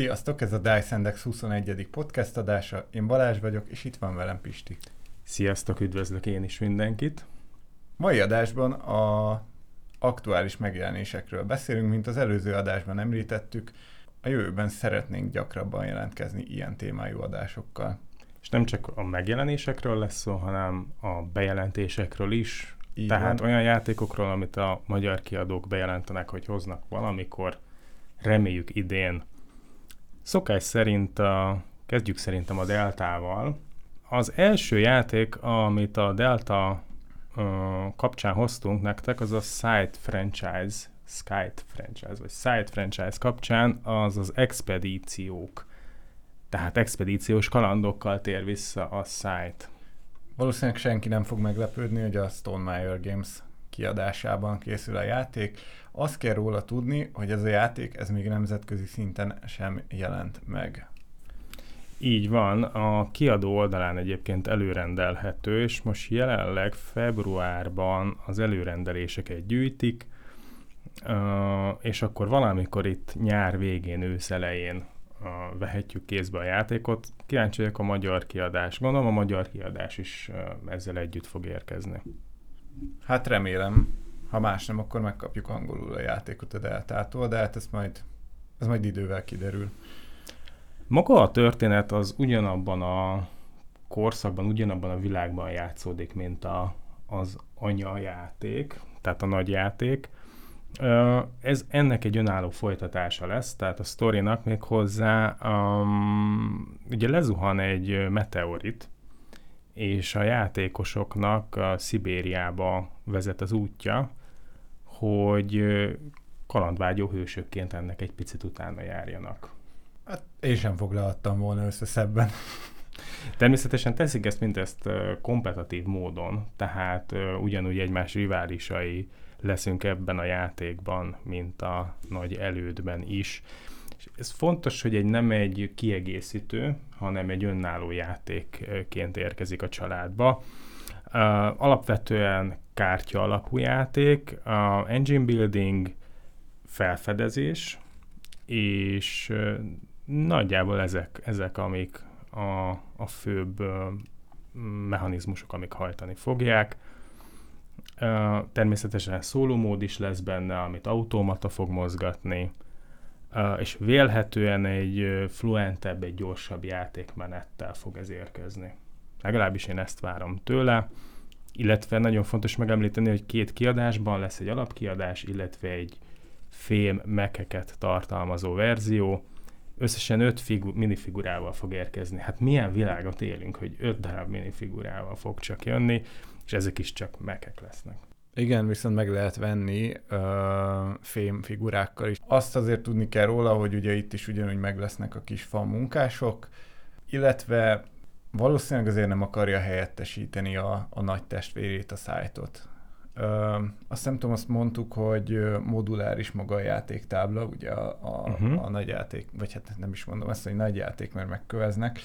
Sziasztok, ez a Dice Index 21. podcast adása. Én Balázs vagyok, és itt van velem Pisti. Sziasztok, üdvözlök én is mindenkit. Mai adásban a aktuális megjelenésekről beszélünk, mint az előző adásban említettük. A jövőben szeretnénk gyakrabban jelentkezni ilyen témájú adásokkal. És nem csak a megjelenésekről lesz szó, hanem a bejelentésekről is. Igen. Tehát olyan játékokról, amit a magyar kiadók bejelentenek, hogy hoznak valamikor, reméljük idén. Szokás szerint a, kezdjük szerintem a Deltával. Az első játék, amit a Delta uh, kapcsán hoztunk nektek, az a Side Franchise, Skype franchise, vagy Side franchise kapcsán, az az expedíciók. Tehát expedíciós kalandokkal tér vissza a site. Valószínűleg senki nem fog meglepődni, hogy a Stone Meyer Games kiadásában készül a játék. Azt kell róla tudni, hogy ez a játék ez még nemzetközi szinten sem jelent meg. Így van, a kiadó oldalán egyébként előrendelhető, és most jelenleg februárban az előrendeléseket gyűjtik, és akkor valamikor itt nyár végén, ősz elején vehetjük kézbe a játékot. Kíváncsi vagyok a magyar kiadás. Gondolom a magyar kiadás is ezzel együtt fog érkezni. Hát remélem, ha más nem, akkor megkapjuk angolul a játékot a Deltától, de hát ez majd, ez majd idővel kiderül. Maga a történet az ugyanabban a korszakban, ugyanabban a világban játszódik, mint a, az anyajáték, tehát a nagy játék. Ez ennek egy önálló folytatása lesz, tehát a sztorinak még hozzá um, ugye lezuhan egy meteorit, és a játékosoknak a Szibériába vezet az útja, hogy kalandvágyó hősökként ennek egy picit utána járjanak. Hát én sem foglalhattam volna össze szebben. Természetesen teszik ezt mindezt kompetitív módon, tehát ugyanúgy egymás riválisai leszünk ebben a játékban, mint a nagy elődben is. És ez fontos, hogy egy nem egy kiegészítő, hanem egy önálló játékként érkezik a családba. Uh, alapvetően kártya alapú játék, uh, engine building, felfedezés, és uh, nagyjából ezek, ezek amik a, a főbb uh, mechanizmusok, amik hajtani fogják. Uh, természetesen szólómód is lesz benne, amit automata fog mozgatni, és vélhetően egy fluentebb, egy gyorsabb játékmenettel fog ez érkezni. Legalábbis én ezt várom tőle, illetve nagyon fontos megemlíteni, hogy két kiadásban lesz egy alapkiadás, illetve egy fém mekeket tartalmazó verzió. Összesen öt figu- minifigurával fog érkezni. Hát milyen világot élünk, hogy öt darab minifigurával fog csak jönni, és ezek is csak mekek lesznek. Igen, viszont meg lehet venni ö, fém figurákkal is. Azt azért tudni kell róla, hogy ugye itt is ugyanúgy meg lesznek a kis fa munkások, illetve valószínűleg azért nem akarja helyettesíteni a, a nagy testvérét, a szájtot. Ö, azt nem tudom, azt mondtuk, hogy moduláris maga a játéktábla, ugye a, a, uh-huh. a nagy játék, vagy hát nem is mondom ezt, hogy nagy játék, mert megköveznek,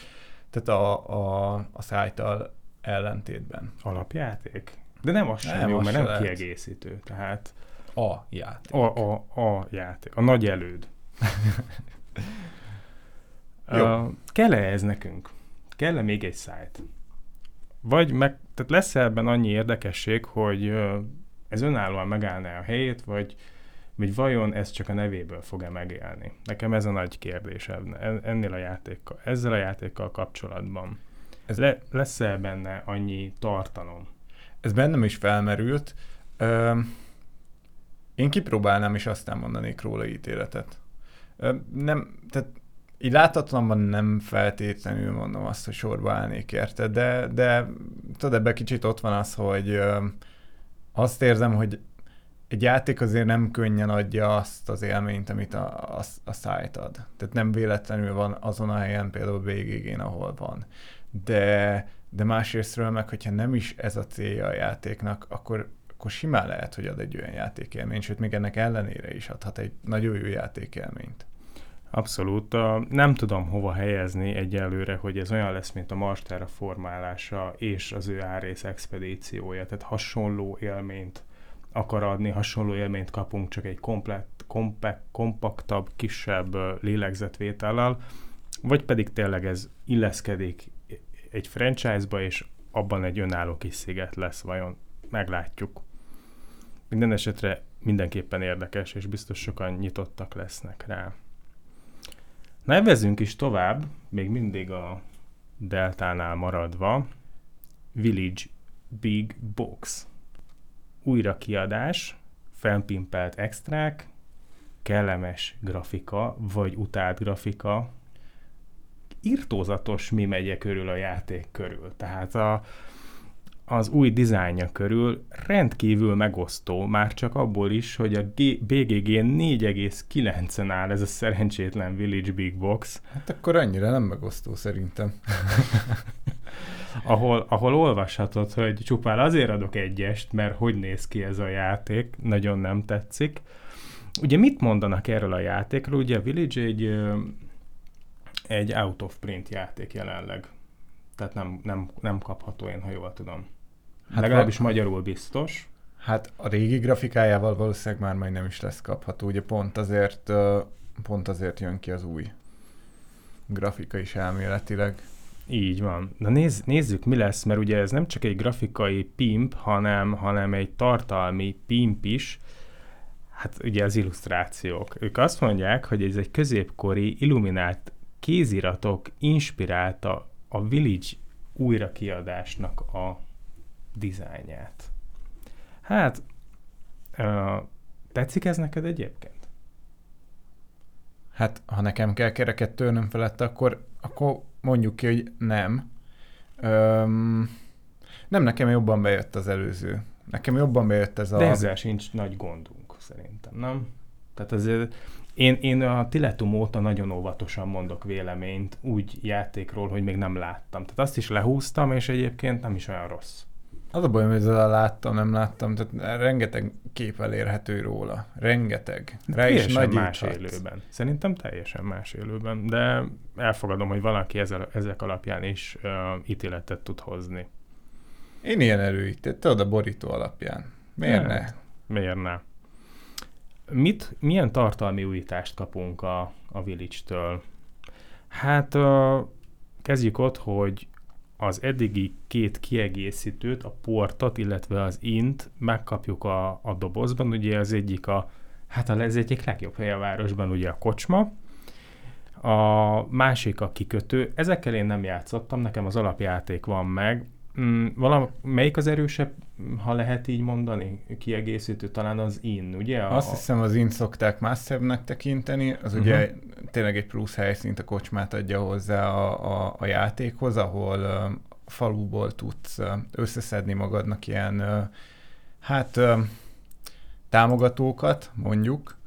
tehát a, a, a szájtal ellentétben. Alapjáték? De nem az sem nem, jó, mert nem lehet. kiegészítő, tehát... A játék. A, a, a játék, a nagy előd. uh, kell-e ez nekünk? kell-e még egy szájt? Vagy meg, tehát lesz ebben annyi érdekesség, hogy ez önállóan megállná a helyét, vagy, vagy vajon ez csak a nevéből fog-e megélni? Nekem ez a nagy kérdés ennél a játékkal, ezzel a játékkal kapcsolatban. Ez Le, lesz-e benne annyi tartalom? Ez bennem is felmerült. Én kipróbálnám, és aztán mondanék róla ítéletet. Nem, tehát így láthatatlanban nem feltétlenül mondom azt, hogy sorba állnék érte, de, de tudod, ebben kicsit ott van az, hogy azt érzem, hogy egy játék azért nem könnyen adja azt az élményt, amit a, a, a szájt ad. Tehát nem véletlenül van azon a helyen például végigén, ahol van. De, de másrésztről meg, hogyha nem is ez a célja a játéknak, akkor, akkor simán lehet, hogy ad egy olyan játékélményt, sőt, még ennek ellenére is adhat egy nagyon jó játékélményt. Abszolút. Nem tudom hova helyezni egyelőre, hogy ez olyan lesz, mint a Mars formálása és az ő árész expedíciója. Tehát hasonló élményt akar adni, hasonló élményt kapunk, csak egy komplett kompak, kompaktabb, kisebb lélegzetvétellel, vagy pedig tényleg ez illeszkedik egy franchise-ba, és abban egy önálló kis sziget lesz, vajon meglátjuk. Minden esetre mindenképpen érdekes, és biztos sokan nyitottak lesznek rá. Nevezünk is tovább, még mindig a Deltánál maradva, Village Big Box. Újra kiadás, felpimpelt extrák, kellemes grafika, vagy utált grafika, írtózatos mi megye körül a játék körül. Tehát a, az új dizájnja körül rendkívül megosztó, már csak abból is, hogy a BGG 4,9-en áll ez a szerencsétlen Village Big Box. Hát akkor annyira nem megosztó szerintem. ahol, ahol olvashatod, hogy csupán azért adok egyest, mert hogy néz ki ez a játék, nagyon nem tetszik. Ugye mit mondanak erről a játékról? Ugye a Village egy, egy out of print játék jelenleg. Tehát nem, nem, nem kapható én, ha jól tudom. Hát Legalábbis a... magyarul biztos. Hát a régi grafikájával valószínűleg már majd nem is lesz kapható, ugye pont azért, pont azért jön ki az új grafika is elméletileg. Így van. Na nézz, nézzük, mi lesz, mert ugye ez nem csak egy grafikai pimp, hanem, hanem egy tartalmi pimp is, hát ugye az illusztrációk. Ők azt mondják, hogy ez egy középkori illuminált kéziratok inspirálta a Village újrakiadásnak a dizájnját. Hát, tetszik ez neked egyébként? Hát, ha nekem kell kereket törnöm felett, akkor, akkor mondjuk ki, hogy nem. Öm, nem nekem jobban bejött az előző. Nekem jobban bejött ez a... De ezzel sincs nagy gondunk, szerintem, nem? Tehát azért én, én a Tiletum óta nagyon óvatosan mondok véleményt úgy játékról, hogy még nem láttam. Tehát azt is lehúztam, és egyébként nem is olyan rossz. Az a bajom, hogy ezzel láttam, nem láttam, tehát rengeteg kép elérhető róla. Rengeteg. Rá is nagy más élőben. Szerintem teljesen más élőben, de elfogadom, hogy valaki ezzel, ezek alapján is uh, ítéletet tud hozni. Én ilyen erőített, tudod a borító alapján. Miért ne? Miért ne? Mit, milyen tartalmi újítást kapunk a, a Village-től? Hát kezdjük ott, hogy az eddigi két kiegészítőt, a portot, illetve az int megkapjuk a, a dobozban. Ugye az egyik a, hát az egyik legjobb hely a városban, ugye a kocsma, a másik a kikötő. Ezekkel én nem játszottam, nekem az alapjáték van meg. Mm, valam, melyik az erősebb, ha lehet így mondani, kiegészítő? Talán az in, ugye? A, Azt hiszem az in szokták masternek tekinteni, az uh-huh. ugye tényleg egy plusz helyszínt, a kocsmát adja hozzá a, a, a játékhoz, ahol uh, faluból tudsz uh, összeszedni magadnak ilyen, uh, hát uh, támogatókat, mondjuk.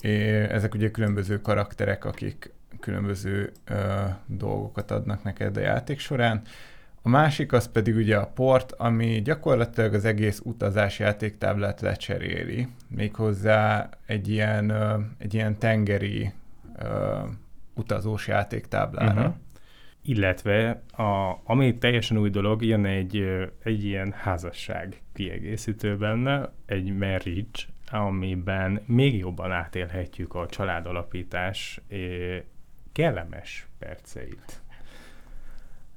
É, ezek ugye különböző karakterek, akik különböző uh, dolgokat adnak neked a játék során. A másik az pedig ugye a port, ami gyakorlatilag az egész utazás játéktáblát lecseréli, méghozzá egy ilyen, egy ilyen tengeri uh, utazós játéktáblára. Uh-huh. Illetve, a, ami teljesen új dolog, jön egy, egy ilyen házasság kiegészítő benne, egy marriage, amiben még jobban átélhetjük a családalapítás kellemes perceit.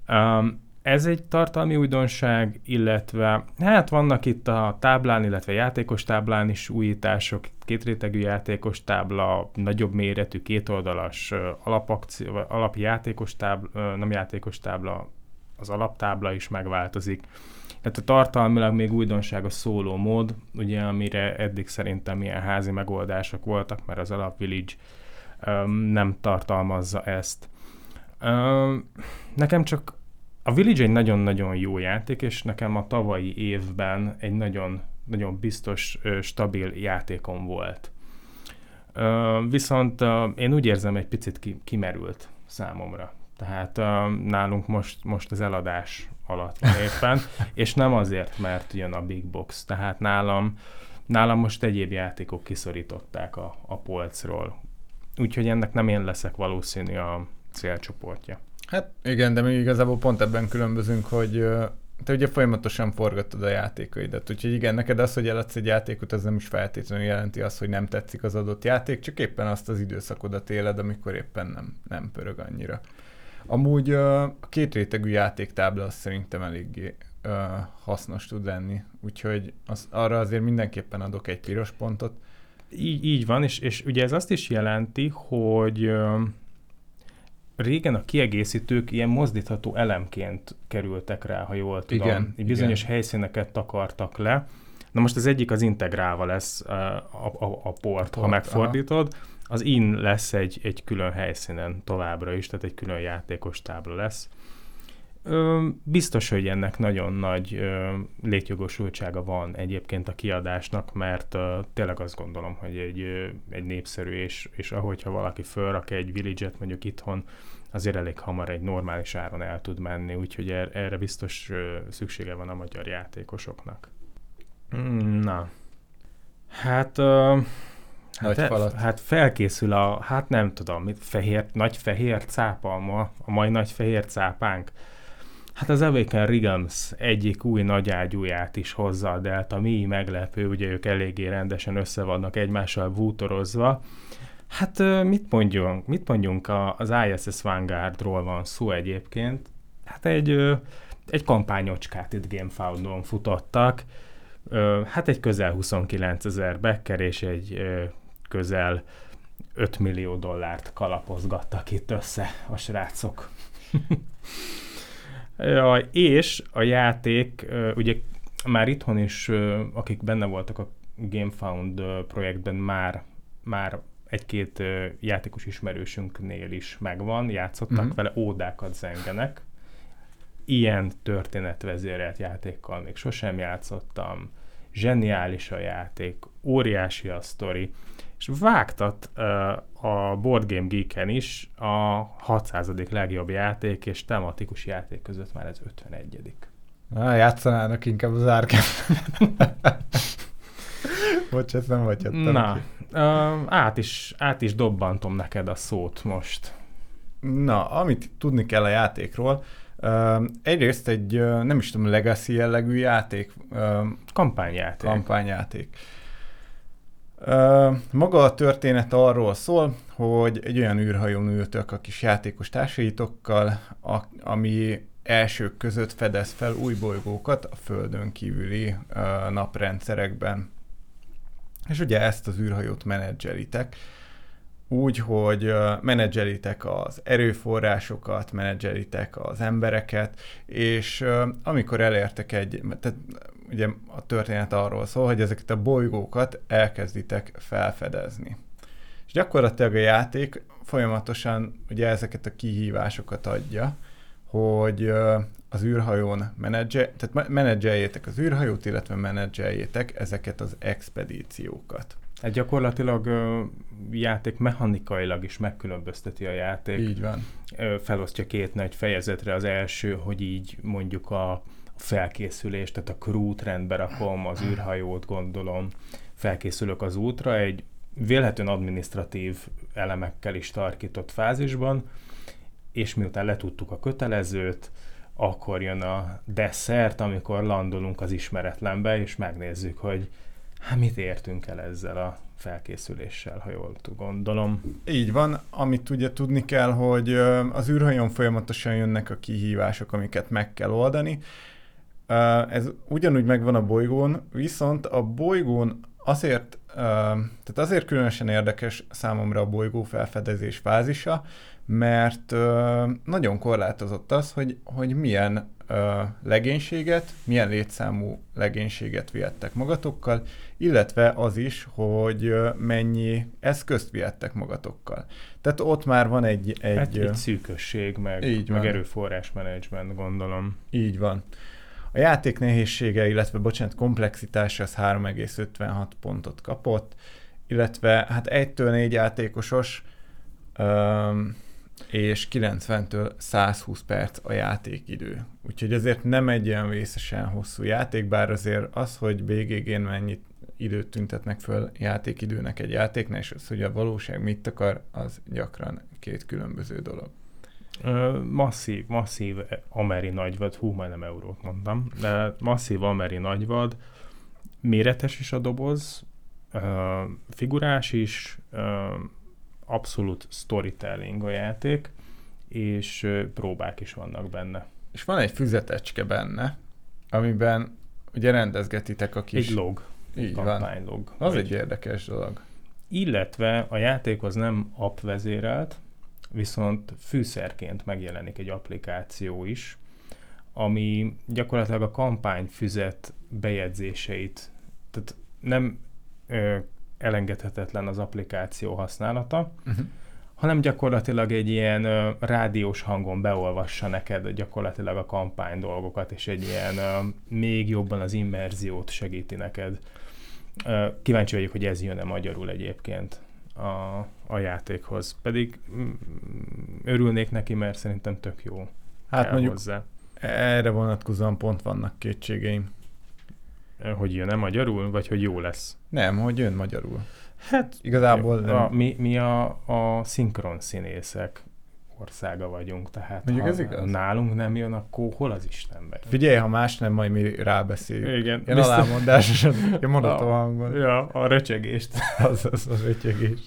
Um, ez egy tartalmi újdonság, illetve hát vannak itt a táblán, illetve játékos táblán is újítások, kétrétegű játékos tábla, nagyobb méretű, kétoldalas alapakció, alapjátékos tábla, nem játékos tábla, az alaptábla is megváltozik. Tehát a tartalmilag még újdonság a szóló mód, ugye, amire eddig szerintem ilyen házi megoldások voltak, mert az alap Village nem tartalmazza ezt. Nekem csak a Village egy nagyon-nagyon jó játék, és nekem a tavalyi évben egy nagyon, nagyon biztos, stabil játékom volt. Viszont én úgy érzem, egy picit kimerült számomra. Tehát nálunk most, most az eladás alatt van éppen, és nem azért, mert jön a Big Box. Tehát nálam, nálam most egyéb játékok kiszorították a, a polcról. Úgyhogy ennek nem én leszek valószínű a célcsoportja. Hát igen, de még igazából pont ebben különbözünk, hogy te ugye folyamatosan forgatod a játékaidat, úgyhogy igen, neked az, hogy eladsz egy játékot, az nem is feltétlenül jelenti azt, hogy nem tetszik az adott játék, csak éppen azt az időszakodat éled, amikor éppen nem, nem pörög annyira. Amúgy a két rétegű játéktábla az szerintem eléggé hasznos tud lenni, úgyhogy az, arra azért mindenképpen adok egy piros pontot. Így, így van, és, és ugye ez azt is jelenti, hogy régen a kiegészítők ilyen mozdítható elemként kerültek rá, ha jól tudom. Igen, bizonyos igen. helyszíneket takartak le. Na most az egyik az integrálva lesz a, a, a, a port, a port ha megfordítod. Aha. Az in lesz egy, egy külön helyszínen továbbra is, tehát egy külön játékos tábla lesz. Biztos, hogy ennek nagyon nagy létjogosultsága van egyébként a kiadásnak, mert tényleg azt gondolom, hogy egy, egy népszerű, és, és ahogyha valaki fölrak egy village mondjuk itthon, azért elég hamar egy normális áron el tud menni, úgyhogy er, erre biztos szüksége van a magyar játékosoknak. Hmm, na, hát... Hát, nagy falat. hát felkészül a, hát nem tudom, mit, fehér, nagy fehér cápa, ma, a mai nagy fehér cápánk. Hát az Awaken Rigams egyik új nagyágyúját is hozza a Delta, mi meglepő, ugye ők eléggé rendesen össze vannak egymással bútorozva. Hát mit mondjunk, mit mondjunk, az ISS Vanguardról van szó egyébként. Hát egy, egy kampányocskát itt GameFoundon futottak, hát egy közel 29 ezer becker és egy közel 5 millió dollárt kalapozgattak itt össze a srácok. ja, és a játék, ugye már itthon is, akik benne voltak a GameFound projektben, már, már egy-két játékos ismerősünknél is megvan, játszottak mm-hmm. vele, ódákat zengenek. Ilyen történetvezérelt játékkal még sosem játszottam. Zseniális a játék, óriási a sztori, és vágtat a Board Game Geek-en is a 600. legjobb játék és tematikus játék között már ez 51. Na, játszanának inkább az árkán. Bocs, ezt nem vagy Na, uh, át, is, át is dobbantom neked a szót most. Na, amit tudni kell a játékról, uh, egyrészt egy, uh, nem is tudom, legacy jellegű játék. Uh, kampányjáték. Kampányjáték. Uh, maga a történet arról szól, hogy egy olyan űrhajón ültök a kis játékos társaitokkal, a, ami elsők között fedez fel új bolygókat a Földön kívüli uh, naprendszerekben. És ugye ezt az űrhajót menedzselitek, úgy, hogy menedzselitek az erőforrásokat, menedzselitek az embereket, és amikor elértek egy, tehát ugye a történet arról szól, hogy ezeket a bolygókat elkezditek felfedezni. És gyakorlatilag a játék folyamatosan ugye ezeket a kihívásokat adja, hogy az űrhajón menedzse, tehát menedzseljétek az űrhajót, illetve menedzseljétek ezeket az expedíciókat. Hát gyakorlatilag játék mechanikailag is megkülönbözteti a játék. Így van. felosztja két nagy fejezetre. Az első, hogy így mondjuk a felkészülés, tehát a crew-t rendbe rakom, az űrhajót gondolom, felkészülök az útra egy vélhetően administratív elemekkel is tarkított fázisban, és miután letudtuk a kötelezőt, akkor jön a desszert, amikor landolunk az ismeretlenbe, és megnézzük, hogy hát mit értünk el ezzel a felkészüléssel, ha jól gondolom. Így van, amit ugye tudni kell, hogy az űrhajón folyamatosan jönnek a kihívások, amiket meg kell oldani. Ez ugyanúgy megvan a bolygón, viszont a bolygón azért, tehát azért különösen érdekes számomra a bolygó felfedezés fázisa, mert nagyon korlátozott az, hogy, hogy milyen legénységet, milyen létszámú legénységet vihettek magatokkal, illetve az is, hogy mennyi eszközt vihettek magatokkal. Tehát ott már van egy... Egy, hát egy szűkösség, meg, így meg erőforrás menedzsment, gondolom. Így van. A játék nehézsége, illetve bocsánat, komplexitása az 3,56 pontot kapott, illetve hát 1-től 4 játékosos, um, és 90-től 120 perc a játékidő. Úgyhogy ezért nem egy olyan vészesen hosszú játék, bár azért az, hogy BGG-n mennyit időt tüntetnek föl játékidőnek egy játéknál, és az, hogy a valóság mit akar, az gyakran két különböző dolog. Masszív, masszív ameri nagyvad, hú, majdnem eurót mondtam, de masszív ameri nagyvad, méretes is a doboz, figurás is, abszolút storytelling a játék, és próbák is vannak benne. És van egy füzetecske benne, amiben ugye rendezgetitek a kis... Egy log, Így van. kampánylog. Az Vagy- egy érdekes dolog. Illetve a játékhoz nem app vezérelt, viszont fűszerként megjelenik egy applikáció is, ami gyakorlatilag a kampányfüzet bejegyzéseit, tehát nem ö, elengedhetetlen az applikáció használata, Uh-huh. hanem gyakorlatilag egy ilyen ö, rádiós hangon beolvassa neked gyakorlatilag a kampány dolgokat, és egy ilyen ö, még jobban az immerziót segíti neked. Ö, kíváncsi vagyok, hogy ez jön-e magyarul egyébként a, a játékhoz. Pedig mm, örülnék neki, mert szerintem tök jó Hát mondjuk hozzá. erre vonatkozóan pont vannak kétségeim. Hogy jön-e magyarul, vagy hogy jó lesz. Nem, hogy jön magyarul. Hát Igazából nem. a, mi, mi a, a szinkron színészek országa vagyunk, tehát Mondjuk ha ez igaz. nálunk nem jön, akkor hol az Istenben? Figyelj, ha más nem, majd mi rábeszéljük. Igen. Ilyen alámondásosan, ilyen mondató A- hangon. Ja, a röcsegést. Az, az, az ötyögés.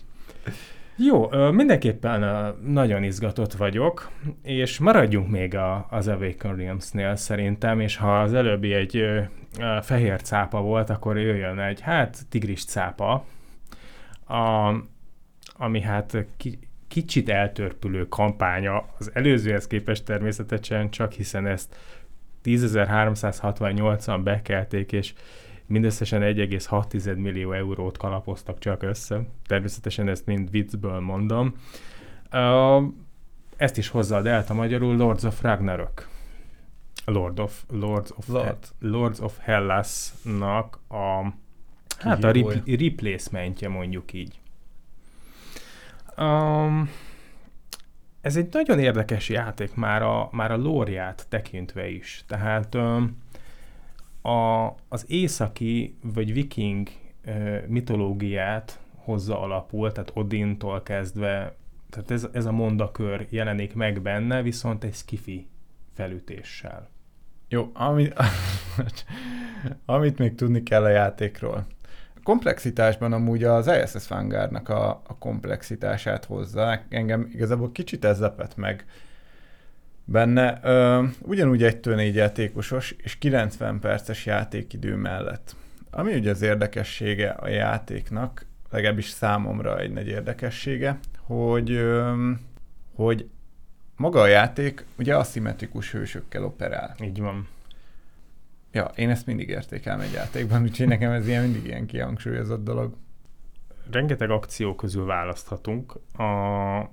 Jó, mindenképpen nagyon izgatott vagyok, és maradjunk még a, az Awaken Realms-nél szerintem, és ha az előbbi egy fehér cápa volt, akkor jöjjön egy, hát tigris cápa, a, ami hát ki, kicsit eltörpülő kampánya az előzőhez képest természetesen, csak hiszen ezt 10.368-an bekelték, és mindösszesen 1,6 millió eurót kalapoztak csak össze. Természetesen ezt mind viccből mondom. Uh, ezt is hozza a Delta magyarul Lords of Ragnarök. Lord of, Lords of, Lord. Lords of Hellas-nak a hát a repl- replacementje mondjuk így. Um, ez egy nagyon érdekes játék már a, már a lóriát tekintve is. Tehát um, a, az északi vagy viking mitológiát hozza alapul, tehát Odintól kezdve, tehát ez, ez a mondakör jelenik meg benne, viszont egy skifi felütéssel. Jó, ami, amit még tudni kell a játékról. A komplexitásban amúgy az ISS Vanguardnak a, a komplexitását hozza. Engem igazából kicsit ez lepett meg benne. Ö, ugyanúgy egy négy játékosos és 90 perces játékidő mellett. Ami ugye az érdekessége a játéknak, legalábbis számomra egy nagy érdekessége, hogy, ö, hogy maga a játék ugye aszimmetrikus hősökkel operál. Így van. Ja, én ezt mindig értékelem egy játékban, úgyhogy nekem ez ilyen mindig ilyen kihangsúlyozott dolog. rengeteg akció közül választhatunk. A,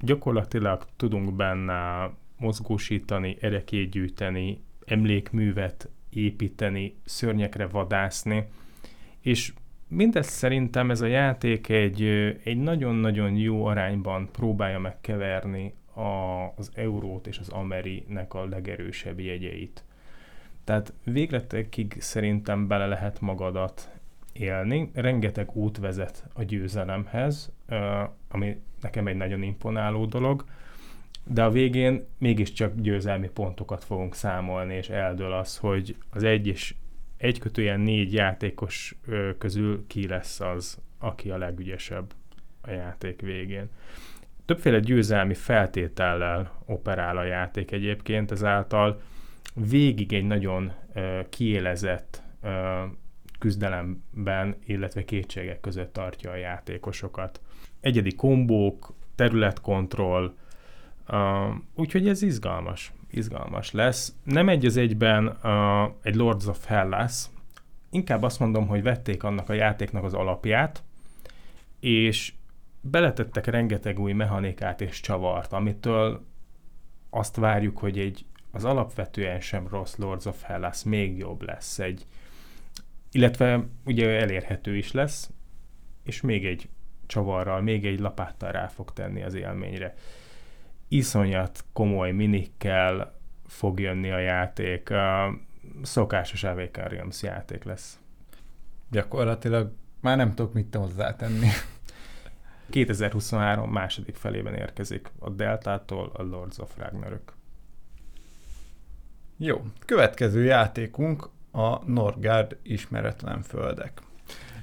gyakorlatilag tudunk benne mozgósítani, erekét gyűjteni, emlékművet építeni, szörnyekre vadászni, és mindezt szerintem ez a játék egy, egy nagyon-nagyon jó arányban próbálja megkeverni a, az eurót és az amerinek a legerősebb jegyeit. Tehát végletekig szerintem bele lehet magadat élni. Rengeteg út vezet a győzelemhez, ami nekem egy nagyon imponáló dolog, de a végén mégiscsak győzelmi pontokat fogunk számolni, és eldől az, hogy az egy és egy kötően négy játékos közül ki lesz az, aki a legügyesebb a játék végén. Többféle győzelmi feltétellel operál a játék egyébként, ezáltal végig egy nagyon kiélezett ö, küzdelemben, illetve kétségek között tartja a játékosokat. Egyedi kombók, területkontroll, uh, úgyhogy ez izgalmas, izgalmas lesz. Nem egy az egyben uh, egy Lords of Hellas, inkább azt mondom, hogy vették annak a játéknak az alapját, és beletettek rengeteg új mechanikát és csavart, amitől azt várjuk, hogy egy az alapvetően sem rossz Lords of Hellas még jobb lesz egy, illetve ugye elérhető is lesz, és még egy csavarral, még egy lapáttal rá fog tenni az élményre. Iszonyat komoly minikkel fog jönni a játék, a szokásos Awaken Realms játék lesz. Gyakorlatilag már nem tudok mit hozzátenni. 2023 második felében érkezik a Deltától a Lords of Ragnarök. Jó, következő játékunk a Norgard ismeretlen földek.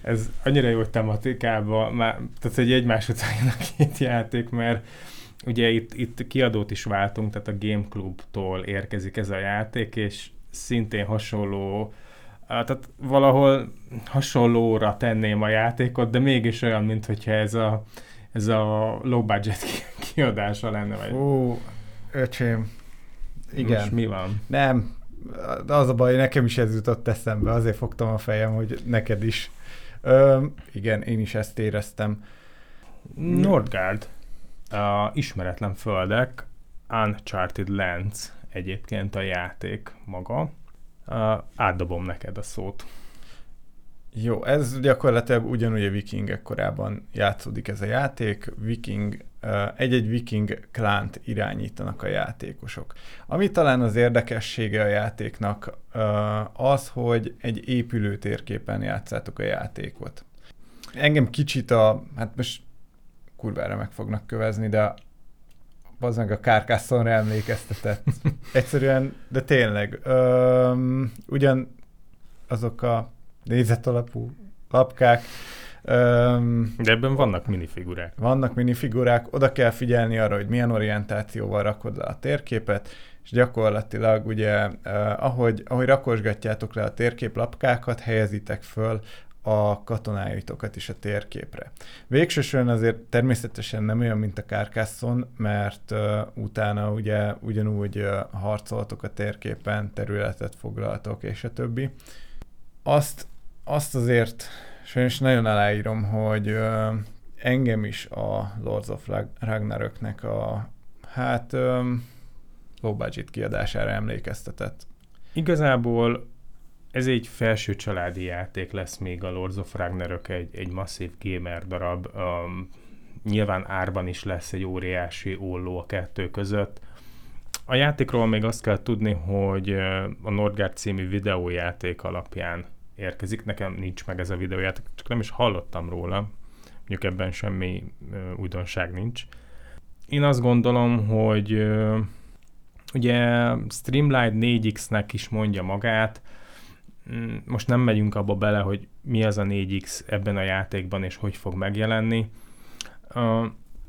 Ez annyira jó tematikában, már, tehát hogy egymás után a két játék, mert ugye itt, itt kiadót is váltunk, tehát a Game Club-tól érkezik ez a játék, és szintén hasonló, tehát valahol hasonlóra tenném a játékot, de mégis olyan, mint hogyha ez a, ez a low budget kiadása lenne. Vagy... Ó, öcsém, igen. Most mi van? Nem, az a baj, nekem is ez jutott eszembe, azért fogtam a fejem, hogy neked is. Ö, igen, én is ezt éreztem. Nordgard, a ismeretlen földek, Uncharted Lands egyébként a játék maga. Uh, átdobom neked a szót. Jó, ez gyakorlatilag ugyanúgy a vikingek korában játszódik ez a játék. Viking, egy-egy viking klánt irányítanak a játékosok. Ami talán az érdekessége a játéknak az, hogy egy épülő térképen játszátok a játékot. Engem kicsit a, hát most kurvára meg fognak kövezni, de az meg a Carcassonne emlékeztetett. Egyszerűen, de tényleg. Öm, ugyan azok a nézetalapú lapkák. Öm, De ebben vannak minifigurák. Vannak minifigurák, oda kell figyelni arra, hogy milyen orientációval rakod le a térképet, és gyakorlatilag ugye, eh, ahogy, ahogy rakosgatjátok le a térképlapkákat, helyezitek föl a katonáitokat is a térképre. Végsősorban azért természetesen nem olyan, mint a Carcassonne, mert uh, utána ugye ugyanúgy uh, harcoltok a térképen, területet foglaltok, és a többi. Azt azt azért sajnos nagyon aláírom, hogy ö, engem is a Lords of Ragnaröknek a hát ö, low budget kiadására emlékeztetett. Igazából ez egy felső családi játék lesz még a Lords of Ragnarök, egy, egy masszív gamer darab. Um, nyilván árban is lesz egy óriási olló a kettő között. A játékról még azt kell tudni, hogy a Nordgard című videójáték alapján érkezik. Nekem nincs meg ez a videójáték, csak nem is hallottam róla. Mondjuk ebben semmi újdonság nincs. Én azt gondolom, hogy ugye Streamlight 4X-nek is mondja magát, most nem megyünk abba bele, hogy mi az a 4X ebben a játékban, és hogy fog megjelenni. Uh,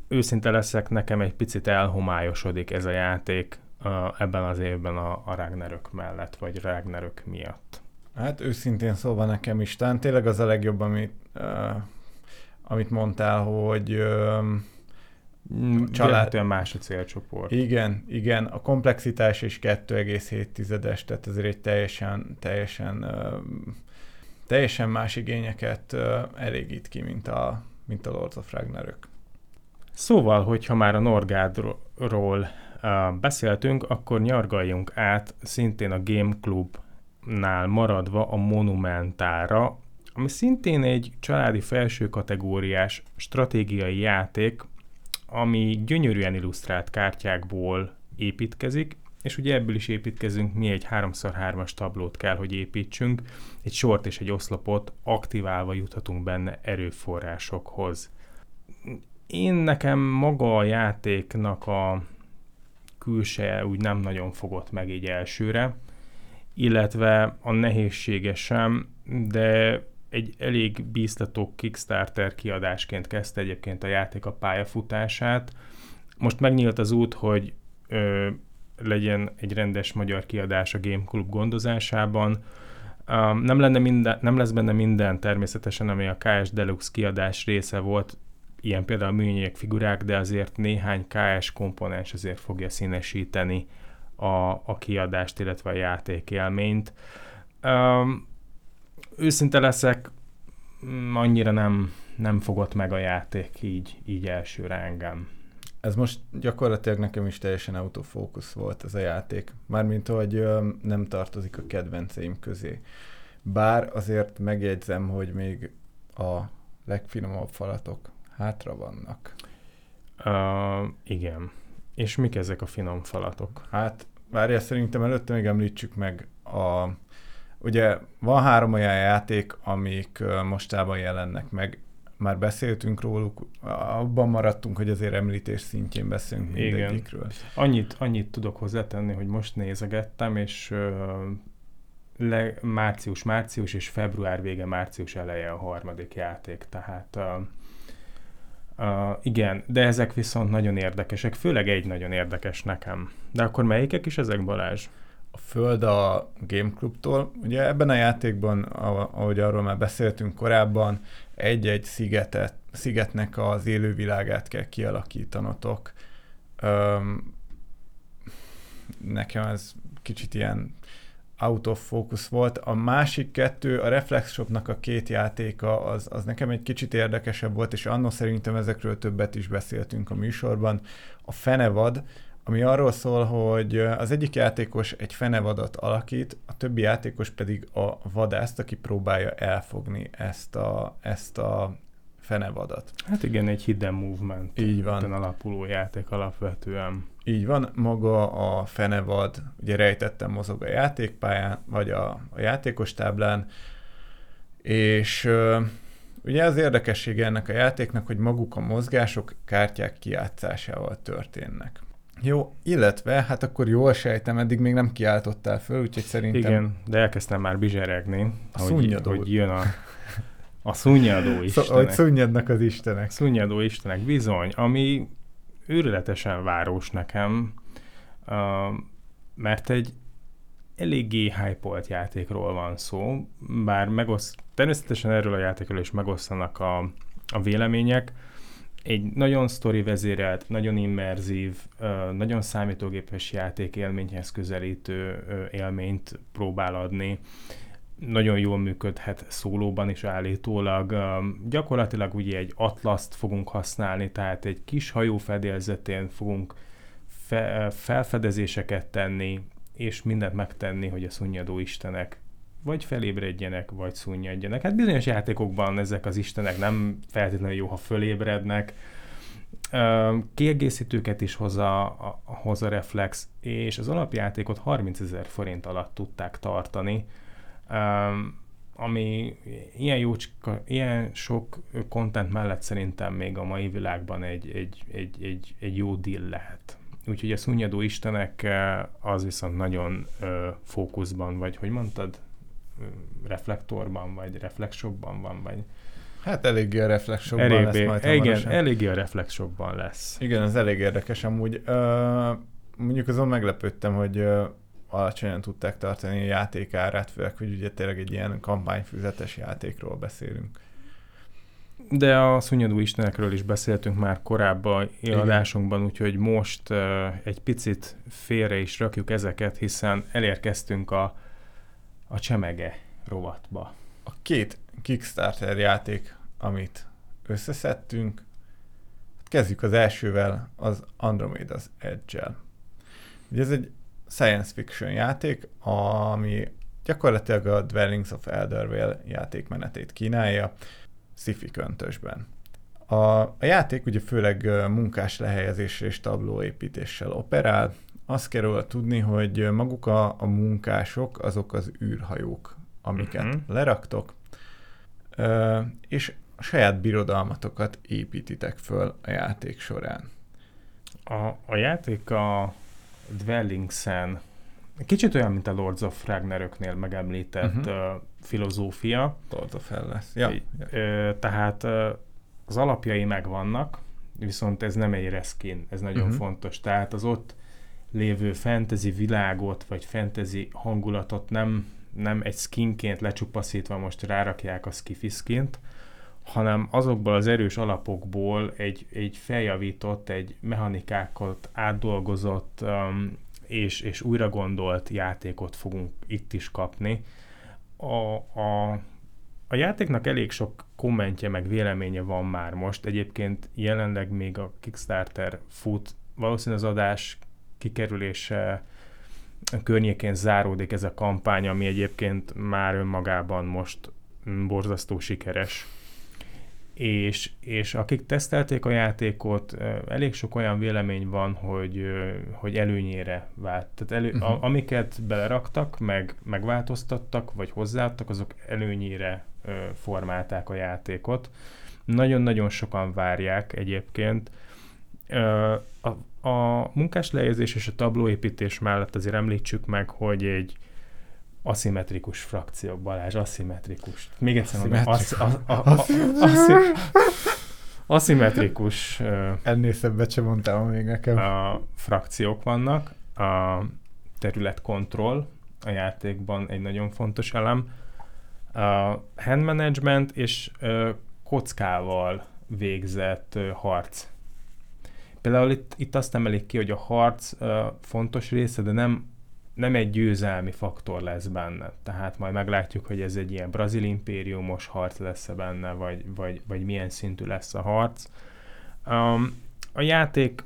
őszinte leszek, nekem egy picit elhomályosodik ez a játék uh, ebben az évben a, a Ragnarök mellett, vagy Ragnarök miatt. Hát őszintén szóval nekem is. Talán tényleg az a legjobb, amit, uh, amit mondtál, hogy uh, család... olyan más a célcsoport. Igen, igen. A komplexitás is 2,7-es, tehát ezért egy teljesen, teljesen, teljesen más igényeket elégít ki, mint a, mint a Lords of Ragnarök. Szóval, hogyha már a Norgádról beszéltünk, akkor nyargaljunk át szintén a Game Club nál maradva a Monumentára, ami szintén egy családi felső kategóriás stratégiai játék, ami gyönyörűen illusztrált kártyákból építkezik, és ugye ebből is építkezünk, mi egy 3x3-as tablót kell, hogy építsünk, egy sort és egy oszlopot aktiválva juthatunk benne erőforrásokhoz. Én nekem maga a játéknak a külseje úgy nem nagyon fogott meg így elsőre, illetve a nehézsége sem, de egy elég bíztató Kickstarter kiadásként kezdte egyébként a játék a pályafutását. Most megnyílt az út, hogy ö, legyen egy rendes magyar kiadás a Game Club gondozásában. Um, nem, lenne minden, nem lesz benne minden természetesen, ami a KS Deluxe kiadás része volt, ilyen például műanyag figurák, de azért néhány KS komponens azért fogja színesíteni a, a kiadást, illetve a játékélményt. Um, őszinte leszek, mm, annyira nem, nem fogott meg a játék így, így elsőre engem. Ez most gyakorlatilag nekem is teljesen autofókusz volt ez a játék. Mármint, hogy nem tartozik a kedvenceim közé. Bár azért megjegyzem, hogy még a legfinomabb falatok hátra vannak. Uh, igen. És mik ezek a finom falatok? Hát, várjál, szerintem előtte még említsük meg a... Ugye van három olyan játék, amik mostában jelennek meg, már beszéltünk róluk, abban maradtunk, hogy azért említés szintjén beszélünk mindegyikről. Annyit, annyit tudok hozzátenni, hogy most nézegettem, és le, március, március és február vége, március eleje a harmadik játék, tehát uh, uh, igen, de ezek viszont nagyon érdekesek, főleg egy nagyon érdekes nekem. De akkor melyikek is ezek, Balázs? A Föld a Game Clubtól. Ugye ebben a játékban, ahogy arról már beszéltünk korábban, egy-egy szigetet, szigetnek az élővilágát kell kialakítanotok. Um, nekem ez kicsit ilyen out of focus volt. A másik kettő, a Reflex Shopnak a két játéka, az, az nekem egy kicsit érdekesebb volt, és annól szerintem ezekről többet is beszéltünk a műsorban. A Fenevad, ami arról szól, hogy az egyik játékos egy fenevadat alakít, a többi játékos pedig a vadászt, aki próbálja elfogni ezt a, ezt a fenevadat. Hát igen, egy hidden movement. Így van. alapuló játék alapvetően. Így van, maga a fenevad, ugye rejtettem mozog a játékpályán, vagy a, a játékos táblán, és ugye az érdekessége ennek a játéknak, hogy maguk a mozgások kártyák kijátszásával történnek. Jó, illetve, hát akkor jól sejtem, eddig még nem kiáltottál föl, úgyhogy szerintem... Igen, de elkezdtem már bizseregni, a hogy, hogy jön a, a szunnyadó istenek. Hogy szunnyadnak az istenek. Szunnyadó istenek, bizony, ami őrületesen város nekem, mert egy eléggé hype játékról van szó, bár megoszt, természetesen erről a játékról is megosztanak a, a vélemények, egy nagyon sztori vezérelt, nagyon immerzív, nagyon számítógépes játék élményhez közelítő élményt próbál adni. Nagyon jól működhet szólóban is állítólag. Gyakorlatilag ugye egy atlaszt fogunk használni, tehát egy kis hajó fedélzetén fogunk fe, felfedezéseket tenni, és mindent megtenni, hogy a szunnyadó istenek vagy felébredjenek, vagy szunnyadjanak. Hát bizonyos játékokban ezek az istenek nem feltétlenül jó, ha fölébrednek. Kiegészítőket is hoz a, a, hoz a Reflex, és az alapjátékot 30 ezer forint alatt tudták tartani, ami ilyen, jócska, ilyen sok content mellett szerintem még a mai világban egy, egy, egy, egy, egy jó deal lehet. Úgyhogy a szunnyadó istenek az viszont nagyon fókuszban, vagy hogy mondtad? Reflektorban, vagy reflexshopban van, vagy... Hát eléggé a reflexshopban elég, lesz majd Igen, hamarosan. eléggé a reflexshopban lesz. Igen, ez elég érdekes amúgy. Uh, mondjuk azon meglepődtem, hogy uh, alacsonyan tudták tartani a játékárát, főleg, hogy ugye tényleg egy ilyen kampányfüzetes játékról beszélünk. De a szunnyadó istenekről is beszéltünk már korábban adásunkban, úgyhogy most uh, egy picit félre is rakjuk ezeket, hiszen elérkeztünk a a csemege rovatba. A két Kickstarter játék, amit összeszedtünk, kezdjük az elsővel, az Andromeda's Edge-el. Ugye ez egy science fiction játék, ami gyakorlatilag a Dwellings of Eldervale játékmenetét kínálja, sci-fi köntösben. A, a játék ugye főleg munkás lehelyezésre és tablóépítéssel operál, azt kell róla tudni, hogy maguk a, a munkások, azok az űrhajók, amiket uh-huh. leraktok, és a saját birodalmatokat építitek föl a játék során. A, a játék a Dwellingsen kicsit olyan, mint a Lords of Ragnaröknél megemlített uh-huh. filozófia. Lords of Hell lesz. Ja. Tehát az alapjai megvannak, viszont ez nem egy reskin, ez nagyon uh-huh. fontos. Tehát az ott lévő fantasy világot, vagy fantasy hangulatot nem, nem egy skinként lecsupaszítva most rárakják a skifi skint, hanem azokból az erős alapokból egy, egy feljavított, egy mechanikákat átdolgozott um, és, és újra gondolt játékot fogunk itt is kapni. A, a, a játéknak elég sok kommentje meg véleménye van már most. Egyébként jelenleg még a Kickstarter fut, valószínűleg az adás kikerülése környékén záródik ez a kampány, ami egyébként már önmagában most borzasztó sikeres. És, és akik tesztelték a játékot, elég sok olyan vélemény van, hogy, hogy előnyére vált. Tehát elő, uh-huh. a, amiket beleraktak, meg megváltoztattak, vagy hozzáadtak, azok előnyére formálták a játékot. Nagyon-nagyon sokan várják egyébként. A, a munkás lejegyzés és a tablóépítés mellett azért említsük meg, hogy egy aszimmetrikus frakciók, Balázs, aszimmetrikus. Még egyszer mondom, aszimmetrikus Ennél szebbet sem mondtál még nekem. A frakciók vannak, a területkontroll a játékban egy nagyon fontos elem, a hand management és kockával végzett harc. Például itt, itt azt emelik ki, hogy a harc fontos része, de nem nem egy győzelmi faktor lesz benne. Tehát majd meglátjuk, hogy ez egy ilyen brazil impériumos harc lesz-e benne, vagy, vagy, vagy milyen szintű lesz a harc. Um, a játék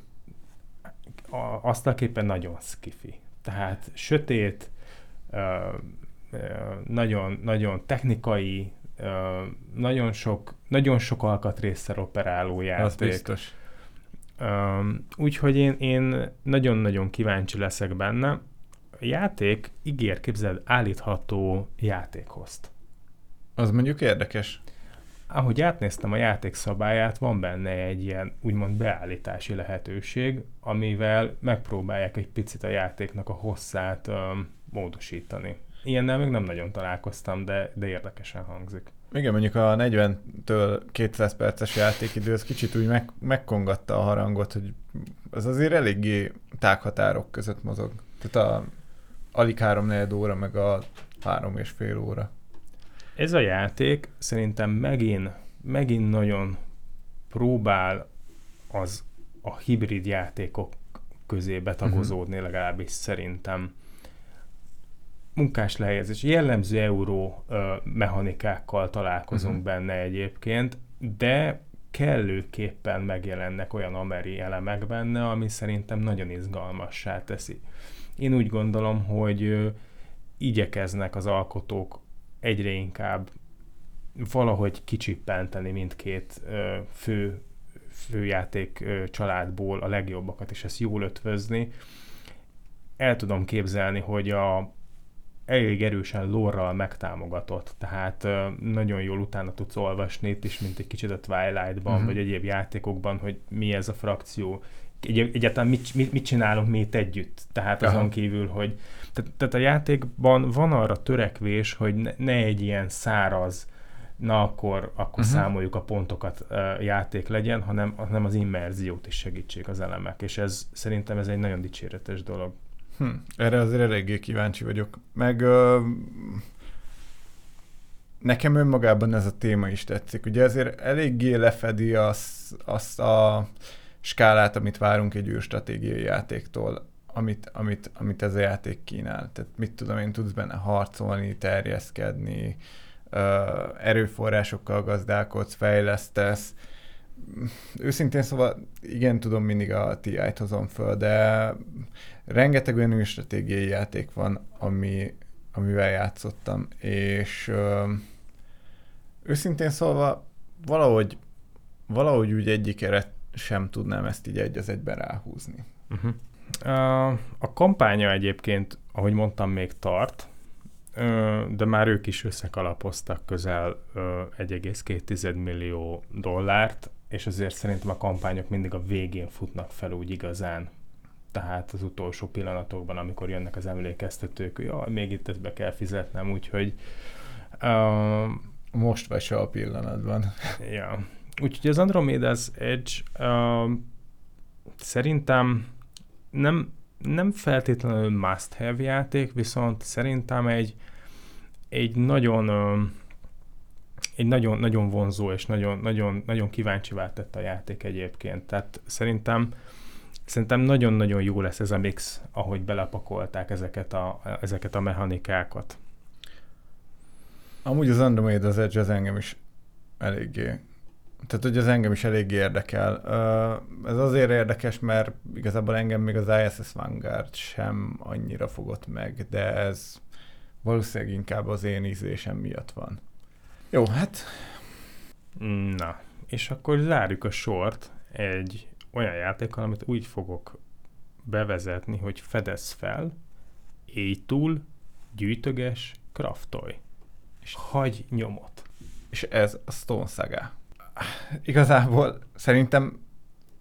a, asztalképpen nagyon skifi. Tehát sötét, uh, uh, nagyon, nagyon technikai, uh, nagyon sok, nagyon sok alkatrészszer operáló játék. Az biztos. Úgyhogy én, én nagyon-nagyon kíváncsi leszek benne játék ígér, képzeld, állítható játékhozt. Az mondjuk érdekes. Ahogy átnéztem a játék szabályát, van benne egy ilyen úgymond beállítási lehetőség, amivel megpróbálják egy picit a játéknak a hosszát um, módosítani. Ilyennel még nem nagyon találkoztam, de, de érdekesen hangzik. Igen, mondjuk a 40-től 200 perces játékidő, az kicsit úgy meg, megkongatta a harangot, hogy az azért eléggé tághatárok között mozog. Tehát a alig három óra, meg a három és fél óra. Ez a játék szerintem megint, megint nagyon próbál az a hibrid játékok közé betagozódni, uh-huh. legalábbis szerintem. Munkás lehelyezés. Jellemző euró mechanikákkal találkozunk uh-huh. benne egyébként, de kellőképpen megjelennek olyan ameri elemek benne, ami szerintem nagyon izgalmassá teszi. Én úgy gondolom, hogy igyekeznek az alkotók egyre inkább valahogy kicsippenteni mindkét fő főjáték családból a legjobbakat, és ezt jól ötvözni. El tudom képzelni, hogy a elég erősen lorral megtámogatott, tehát nagyon jól utána tudsz olvasni itt is, mint egy kicsit a Twilight-ban, uh-huh. vagy egyéb játékokban, hogy mi ez a frakció, egy, egyáltalán mit, mit, mit csinálunk mi itt együtt. Tehát Aha. azon kívül, hogy tehát, tehát a játékban van arra törekvés, hogy ne, ne egy ilyen száraz, na akkor, akkor uh-huh. számoljuk a pontokat uh, játék legyen, hanem, hanem az immerziót is segítsék az elemek, és ez szerintem ez egy nagyon dicséretes dolog. Hm, erre azért eléggé kíváncsi vagyok. Meg uh, nekem önmagában ez a téma is tetszik. Ugye ezért eléggé lefedi azt a skálát, amit várunk egy űrstratégiai játéktól, amit, amit, amit ez a játék kínál. Tehát mit tudom én, tudsz benne harcolni, terjeszkedni, erőforrásokkal gazdálkodsz, fejlesztesz. Őszintén szóval igen, tudom, mindig a TI-t hozom föl, de rengeteg olyan űrstratégiai játék van, ami, amivel játszottam, és őszintén szólva valahogy, valahogy úgy egyikere sem tudnám ezt így egy az egyben ráhúzni. Uh-huh. Uh, a kampánya egyébként, ahogy mondtam, még tart, de már ők is összekalapoztak közel uh, 1,2 millió dollárt, és azért szerintem a kampányok mindig a végén futnak fel úgy igazán. Tehát az utolsó pillanatokban, amikor jönnek az emlékeztetők, hogy jaj, még itt ezt be kell fizetnem, úgyhogy uh, most vagy se a pillanatban. Ja. Úgyhogy az Andromeda's Edge uh, szerintem nem, nem feltétlenül must-have játék, viszont szerintem egy, egy nagyon uh, egy nagyon, nagyon vonzó és nagyon, nagyon, nagyon kíváncsi tett a játék egyébként. Tehát szerintem szerintem nagyon-nagyon jó lesz ez a mix, ahogy belepakolták ezeket a, ezeket a mechanikákat. Amúgy az Andromeda az Edge az engem is eléggé tehát, hogy ez engem is elég érdekel. Ez azért érdekes, mert igazából engem még az ISS Vanguard sem annyira fogott meg, de ez valószínűleg inkább az én ízlésem miatt van. Jó, hát... Na, és akkor zárjuk a sort egy olyan játékkal, amit úgy fogok bevezetni, hogy fedez fel, éj túl, gyűjtöges, kraftolj, és hagy nyomot. És ez a Stone Saga igazából szerintem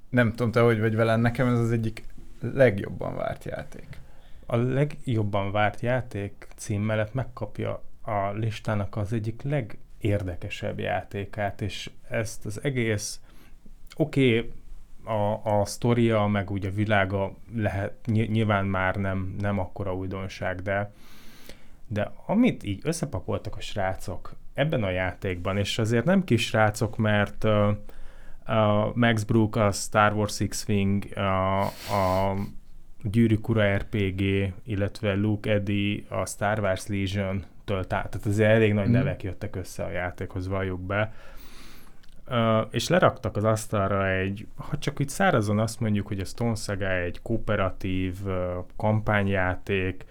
nem tudom te, hogy vagy vele, nekem ez az egyik legjobban várt játék. A legjobban várt játék cím mellett megkapja a listának az egyik legérdekesebb játékát, és ezt az egész oké, okay, a, a sztoria, meg úgy a világa lehet, nyilván már nem, nem akkora újdonság, de, de amit így összepakoltak a srácok ebben a játékban, és azért nem kis srácok, mert uh, uh, Max Brook a Star Wars X-Wing, uh, a Gyűrűk Ura RPG, illetve Luke Eddy a Star Wars Legion-től, tehát azért elég nagy mm. nevek jöttek össze a játékhoz, valljuk be. Uh, és leraktak az asztalra egy, ha csak itt szárazon azt mondjuk, hogy a Stone Saga egy kooperatív uh, kampányjáték,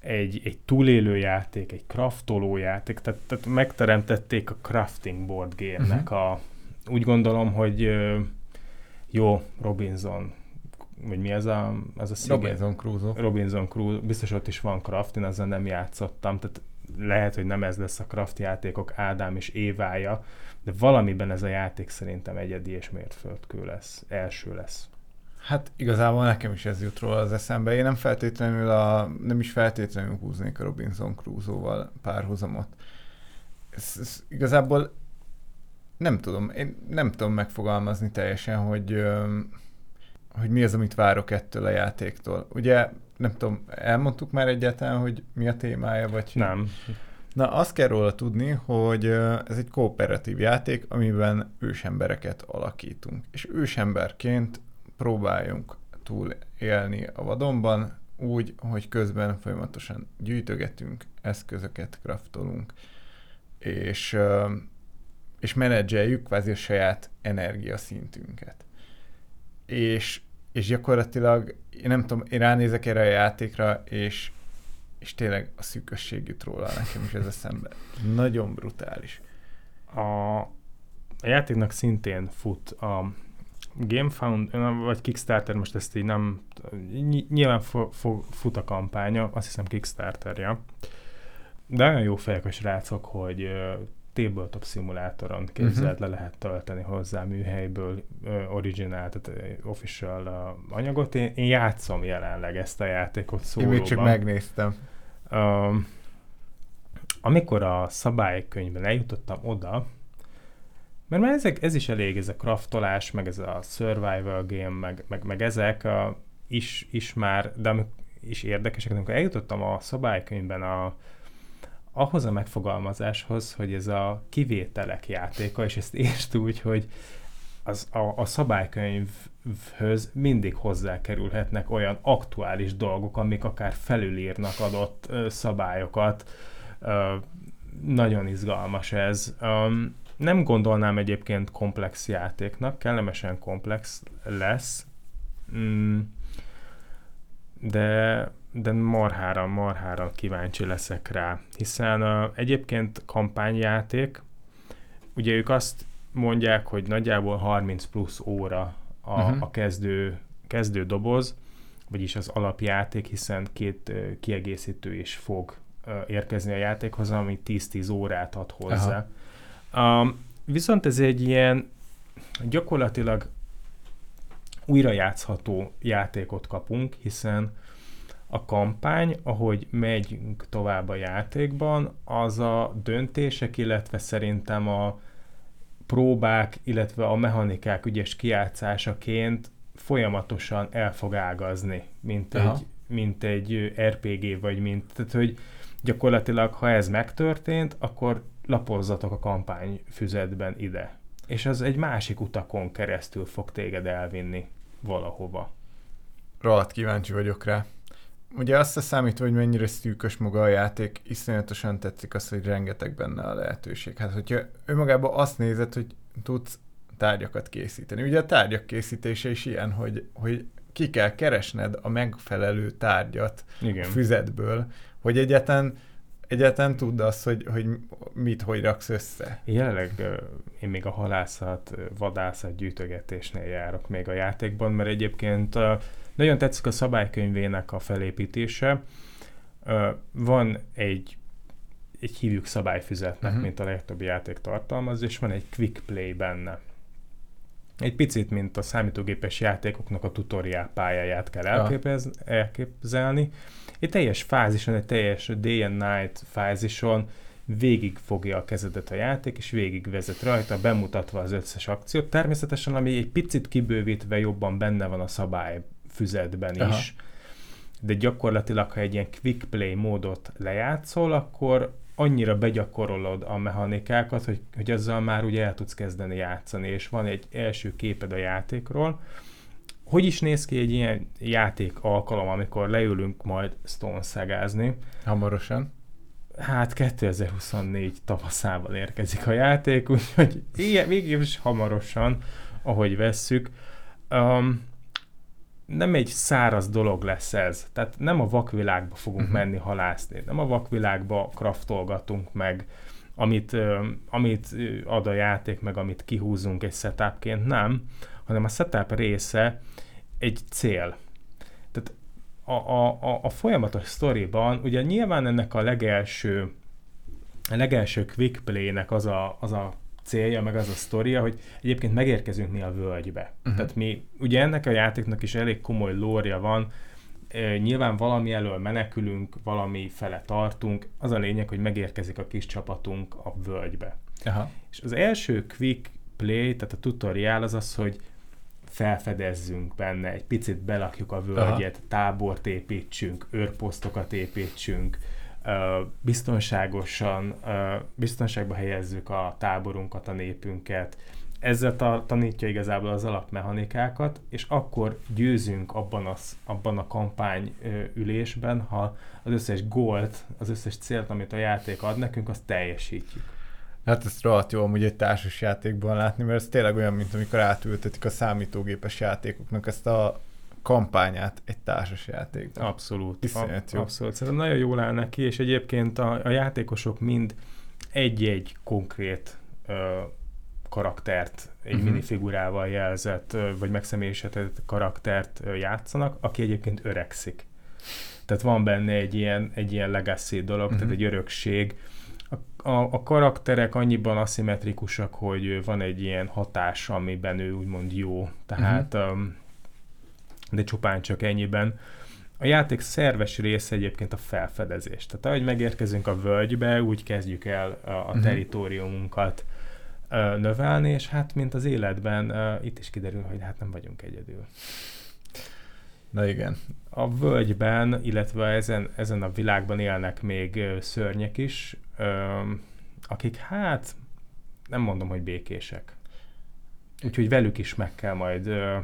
egy, egy túlélő játék, egy kraftoló játék, tehát, tehát megteremtették a crafting board game-nek uh-huh. a, úgy gondolom, hogy uh, jó, Robinson, vagy mi ez a, ez a sziget? Robinson Crusoe. Robinson Crusoe, biztos ott is van craft, én ezzel nem játszottam, tehát lehet, hogy nem ez lesz a craft játékok Ádám és Évája, de valamiben ez a játék szerintem egyedi és mértföldkő lesz, első lesz. Hát igazából nekem is ez jut róla az eszembe. Én nem feltétlenül a, nem is feltétlenül húznék a Robinson Crusoe-val párhuzamot. Ez, ez igazából nem tudom, én nem tudom megfogalmazni teljesen, hogy, hogy mi az, amit várok ettől a játéktól. Ugye, nem tudom, elmondtuk már egyáltalán, hogy mi a témája, vagy... Nem. Na, azt kell róla tudni, hogy ez egy kooperatív játék, amiben ősembereket alakítunk. És ősemberként próbáljunk túl élni a vadonban, úgy, hogy közben folyamatosan gyűjtögetünk, eszközöket kraftolunk, és, és menedzseljük kvázi a saját energiaszintünket. És, és gyakorlatilag, én nem tudom, én ránézek erre a játékra, és, és tényleg a szűkösség jut róla nekem is ez eszembe. Nagyon brutális. A, a játéknak szintén fut a GameFound, vagy Kickstarter, most ezt így nem, nyilván fut a kampánya, azt hiszem Kickstarterja, de nagyon jó fejek a srácok, hogy tabletop szimulátoron képzelt uh-huh. le lehet tölteni hozzá műhelyből uh, original, tehát uh, official uh, anyagot. Én, én játszom jelenleg ezt a játékot szólóban. Én még csak megnéztem. Uh, amikor a szabálykönyvben eljutottam oda, mert már ezek, ez is elég, ez a kraftolás, meg ez a survival game, meg, meg, meg ezek a, is, is már, de amik is érdekesek, amikor eljutottam a szabálykönyvben a, ahhoz a megfogalmazáshoz, hogy ez a kivételek játéka, és ezt értsd úgy, hogy az, a, a szabálykönyvhöz mindig hozzákerülhetnek olyan aktuális dolgok, amik akár felülírnak adott ö, szabályokat. Ö, nagyon izgalmas ez. Um, nem gondolnám egyébként komplex játéknak, kellemesen komplex lesz, mm, de, de marhára, marhára kíváncsi leszek rá, hiszen uh, egyébként kampányjáték, ugye ők azt mondják, hogy nagyjából 30 plusz óra a, uh-huh. a kezdő, kezdő doboz, vagyis az alapjáték, hiszen két uh, kiegészítő is fog uh, érkezni a játékhoz, ami 10-10 órát ad hozzá. Aha. Um, viszont ez egy ilyen gyakorlatilag újra játszható játékot kapunk, hiszen a kampány, ahogy megyünk tovább a játékban, az a döntések, illetve szerintem a próbák, illetve a mechanikák ügyes kiátszásaként folyamatosan el fog ágazni, mint egy, mint egy RPG, vagy mint, tehát hogy gyakorlatilag, ha ez megtörtént, akkor lapozzatok a kampány füzetben ide. És az egy másik utakon keresztül fog téged elvinni valahova. Rohadt kíváncsi vagyok rá. Ugye azt a számít, hogy mennyire szűkös maga a játék, iszonyatosan tetszik az, hogy rengeteg benne a lehetőség. Hát, hogyha önmagában azt nézed, hogy tudsz tárgyakat készíteni. Ugye a tárgyak készítése is ilyen, hogy, hogy ki kell keresned a megfelelő tárgyat Igen. füzetből, hogy egyáltalán egyáltalán tudd azt, hogy, hogy mit, hogy raksz össze? Jelenleg én még a halászat, vadászat gyűjtögetésnél járok még a játékban, mert egyébként nagyon tetszik a szabálykönyvének a felépítése. Van egy egy hívjuk szabályfüzetnek, uh-huh. mint a legtöbb játék tartalmaz, és van egy quick play benne. Egy picit, mint a számítógépes játékoknak a tutoriál pályáját kell elképez, elképzelni. Egy teljes fázison, egy teljes day and night fázison végig fogja a kezedet a játék, és végig vezet rajta, bemutatva az összes akciót. Természetesen, ami egy picit kibővítve jobban benne van a szabály füzetben Aha. is. De gyakorlatilag, ha egy ilyen quick play módot lejátszol, akkor annyira begyakorolod a mechanikákat, hogy, hogy azzal már ugye el tudsz kezdeni játszani, és van egy első képed a játékról. Hogy is néz ki egy ilyen játék alkalom, amikor leülünk majd Stone szegázni? Hamarosan. Hát 2024 tavaszában érkezik a játék, úgyhogy igen, mégis hamarosan, ahogy vesszük. Um, nem egy száraz dolog lesz ez. Tehát nem a vakvilágba fogunk uh-huh. menni halászni, nem a vakvilágba kraftolgatunk meg, amit, amit ad a játék, meg amit kihúzunk egy setupként, nem, hanem a setup része egy cél. Tehát a, a, a, a folyamatos sztoriban, ugye nyilván ennek a legelső a legelső quick play-nek az a, az a célja, meg az a sztoria, hogy egyébként megérkezünk mi a völgybe. Uh-huh. Tehát mi, ugye ennek a játéknak is elég komoly lórja van, nyilván valami elől menekülünk, valami fele tartunk, az a lényeg, hogy megérkezik a kis csapatunk a völgybe. Aha. És az első quick play, tehát a tutorial az az, hogy felfedezzünk benne, egy picit belakjuk a völgyet, Aha. tábort építsünk, őrposztokat építsünk, biztonságosan, biztonságba helyezzük a táborunkat, a népünket. Ezzel ta, tanítja igazából az alapmechanikákat, és akkor győzünk abban, az, abban a kampány ülésben, ha az összes gólt, az összes célt, amit a játék ad nekünk, azt teljesítjük. Hát ezt rohadt jó amúgy egy társas játékban látni, mert ez tényleg olyan, mint amikor átültetik a számítógépes játékoknak ezt a kampányát egy társas játékban. Abszolút. Iszonyat jó. Abszolút. Szerintem nagyon jól áll neki, és egyébként a, a játékosok mind egy-egy konkrét ö, karaktert, egy uh-huh. minifigurával jelzett, vagy megszemélyesített karaktert játszanak, aki egyébként öregszik. Tehát van benne egy ilyen, egy ilyen legacy dolog, uh-huh. tehát mhm. egy örökség. A, a, a karakterek annyiban aszimmetrikusak, hogy van egy ilyen hatás, amiben ő úgymond jó. Tehát uh-huh. um, de csupán csak ennyiben. A játék szerves része egyébként a felfedezés. Tehát ahogy megérkezünk a völgybe, úgy kezdjük el a, a uh-huh. teritoriumunkat uh, növelni, és hát mint az életben, uh, itt is kiderül, hogy hát nem vagyunk egyedül. Na igen. A völgyben, illetve ezen, ezen a világban élnek még szörnyek is, uh, akik hát nem mondom, hogy békések. Úgyhogy velük is meg kell majd uh,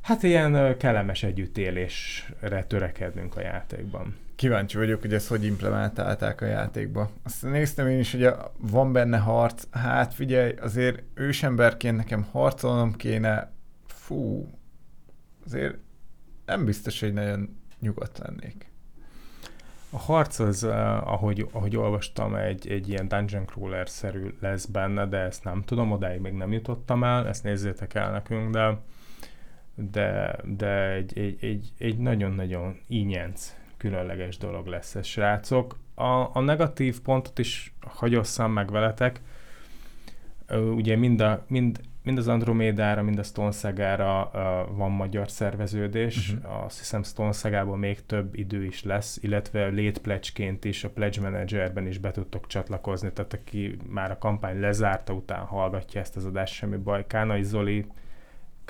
hát ilyen kellemes együttélésre törekednünk a játékban. Kíváncsi vagyok, hogy ezt hogy implementálták a játékba. Azt néztem én is, hogy van benne harc. Hát figyelj, azért ősemberként nekem harcolnom kéne. Fú, azért nem biztos, hogy nagyon nyugodt lennék. A harc az, ahogy, ahogy olvastam, egy, egy ilyen dungeon crawler-szerű lesz benne, de ezt nem tudom, odáig még nem jutottam el, ezt nézzétek el nekünk, de de, de egy, egy, egy, egy nagyon-nagyon ínyenc, különleges dolog lesz ez, srácok. A, a negatív pontot is hagyosszam meg veletek. Ugye mind, a, mind, mind az Andromédára, mind a Stone Sagára uh, van magyar szerveződés. Uh-huh. Azt hiszem Stone Sagából még több idő is lesz, illetve létplecsként is, a Pledge Managerben is be tudtok csatlakozni, tehát aki már a kampány lezárta, után hallgatja ezt az adást, semmi baj. Kánai Zoli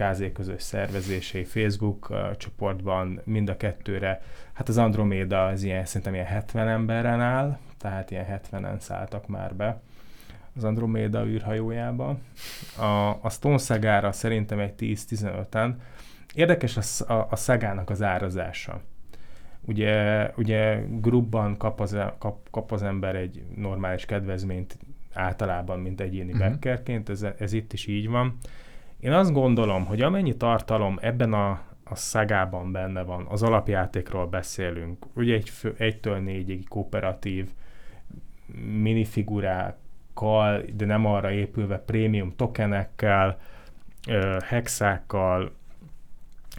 KZ közös szervezései Facebook csoportban mind a kettőre, hát az Androméda az ilyen, szerintem ilyen 70 emberen áll, tehát ilyen 70-en szálltak már be az Androméda űrhajójába. A, a Stone Sagára szerintem egy 10-15-en. Érdekes a, a, a szagának az árazása. Ugye, ugye grupban kap az, kap, kap az ember egy normális kedvezményt általában, mint egyéni uh-huh. beckerként, ez, ez itt is így van. Én azt gondolom, hogy amennyi tartalom ebben a, a szagában benne van, az alapjátékról beszélünk, ugye egy, egytől négyig kooperatív minifigurákkal, de nem arra épülve prémium tokenekkel, hexákkal,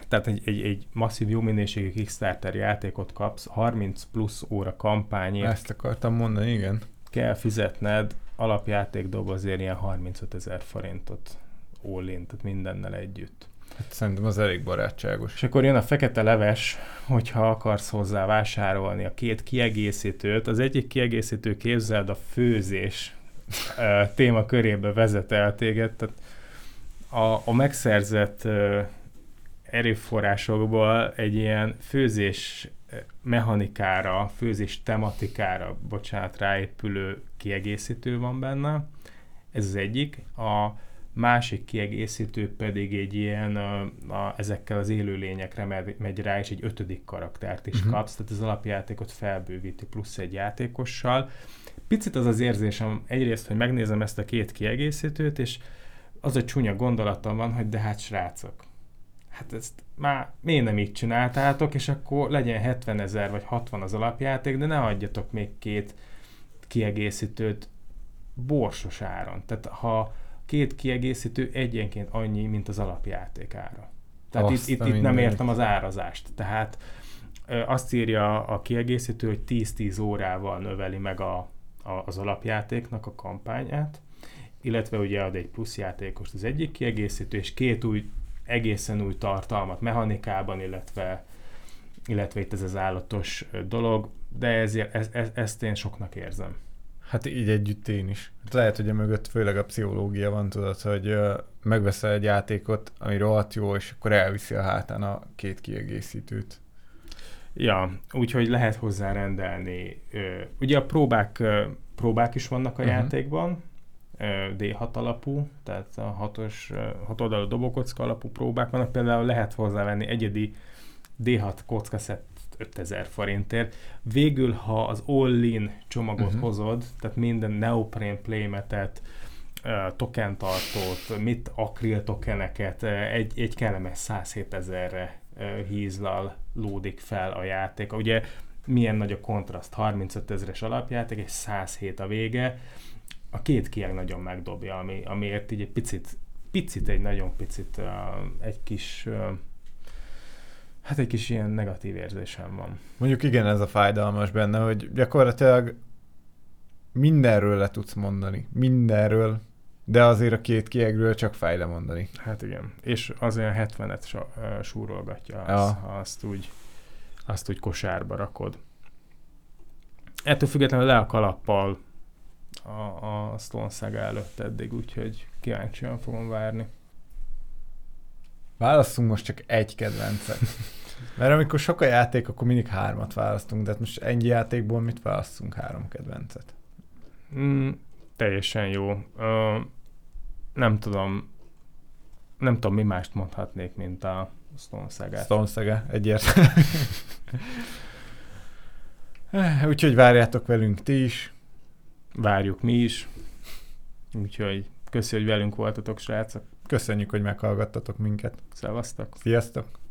tehát egy, egy, egy masszív jó minőségű Kickstarter játékot kapsz, 30 plusz óra kampányért. Ezt akartam mondani, igen. Kell fizetned alapjáték dobozért ilyen 35 ezer forintot all in, tehát mindennel együtt. Hát szerintem az elég barátságos. És akkor jön a fekete leves, hogyha akarsz hozzá vásárolni a két kiegészítőt. Az egyik kiegészítő képzeld a főzés téma körébe vezet el téged, tehát a, a megszerzett erőforrásokból egy ilyen főzés mechanikára, főzés tematikára, bocsánat, ráépülő kiegészítő van benne. Ez az egyik. A másik kiegészítő pedig egy ilyen, a, a, ezekkel az élőlényekre megy, megy rá, és egy ötödik karaktert is uh-huh. kapsz, tehát az alapjátékot felbővíti plusz egy játékossal. Picit az az érzésem egyrészt, hogy megnézem ezt a két kiegészítőt, és az a csúnya gondolatom van, hogy de hát srácok, hát ezt már miért nem így csináltátok, és akkor legyen 70 ezer vagy 60 az alapjáték, de ne adjatok még két kiegészítőt borsos áron. Tehát ha két kiegészítő egyenként annyi, mint az alapjáték ára. Tehát Azt itt, itt, itt nem értem az árazást. Tehát azt írja a kiegészítő, hogy 10-10 órával növeli meg a, a, az alapjátéknak a kampányát, illetve ugye ad egy plusz játékost az egyik kiegészítő, és két új, egészen új tartalmat mechanikában, illetve, illetve itt ez az állatos dolog, de ezért, ez, ez, ezt én soknak érzem. Hát így együtt én is. Hát lehet, hogy a mögött főleg a pszichológia van, tudod, hogy megveszel egy játékot, ami rohadt jó, és akkor elviszi a hátán a két kiegészítőt. Ja, úgyhogy lehet hozzá rendelni. Ugye a próbák, próbák is vannak a uh-huh. játékban, D6 alapú, tehát a hatos, hat oldalú dobókocka alapú próbák vannak, például lehet hozzávenni egyedi D6 kockaszett 5000 forintért. Végül, ha az all-in csomagot uh-huh. hozod, tehát minden neoprene playmetet, token tartót, mit akril tokeneket, egy, egy kellemes 107 ezerre hízlal lódik fel a játék. Ugye milyen nagy a kontraszt, 35 ezeres alapjáték, és 107 a vége, a két kieg nagyon megdobja, ami, amiért így egy picit, picit, egy nagyon picit egy kis hát egy kis ilyen negatív érzésem van. Mondjuk igen, ez a fájdalmas benne, hogy gyakorlatilag mindenről le tudsz mondani. Mindenről, de azért a két kiegről csak fáj mondani. Hát igen. És az olyan 70-et so, uh, súrolgatja, az, ja. azt, úgy, azt úgy kosárba rakod. Ettől függetlenül le a kalappal a, a Stone Saga előtt eddig, úgyhogy kíváncsian fogom várni. Válasszunk most csak egy kedvencet. Mert amikor sok a játék, akkor mindig hármat választunk, de hát most ennyi játékból mit választunk három kedvencet? Mm, teljesen jó. Uh, nem tudom, nem tudom, mi mást mondhatnék, mint a Stone Saga. Stone Saga, egyértelmű. Úgyhogy várjátok velünk ti is. Várjuk mi is. Úgyhogy köszi, hogy velünk voltatok, srácok. Köszönjük, hogy meghallgattatok minket. Szevasztok. Sziasztok.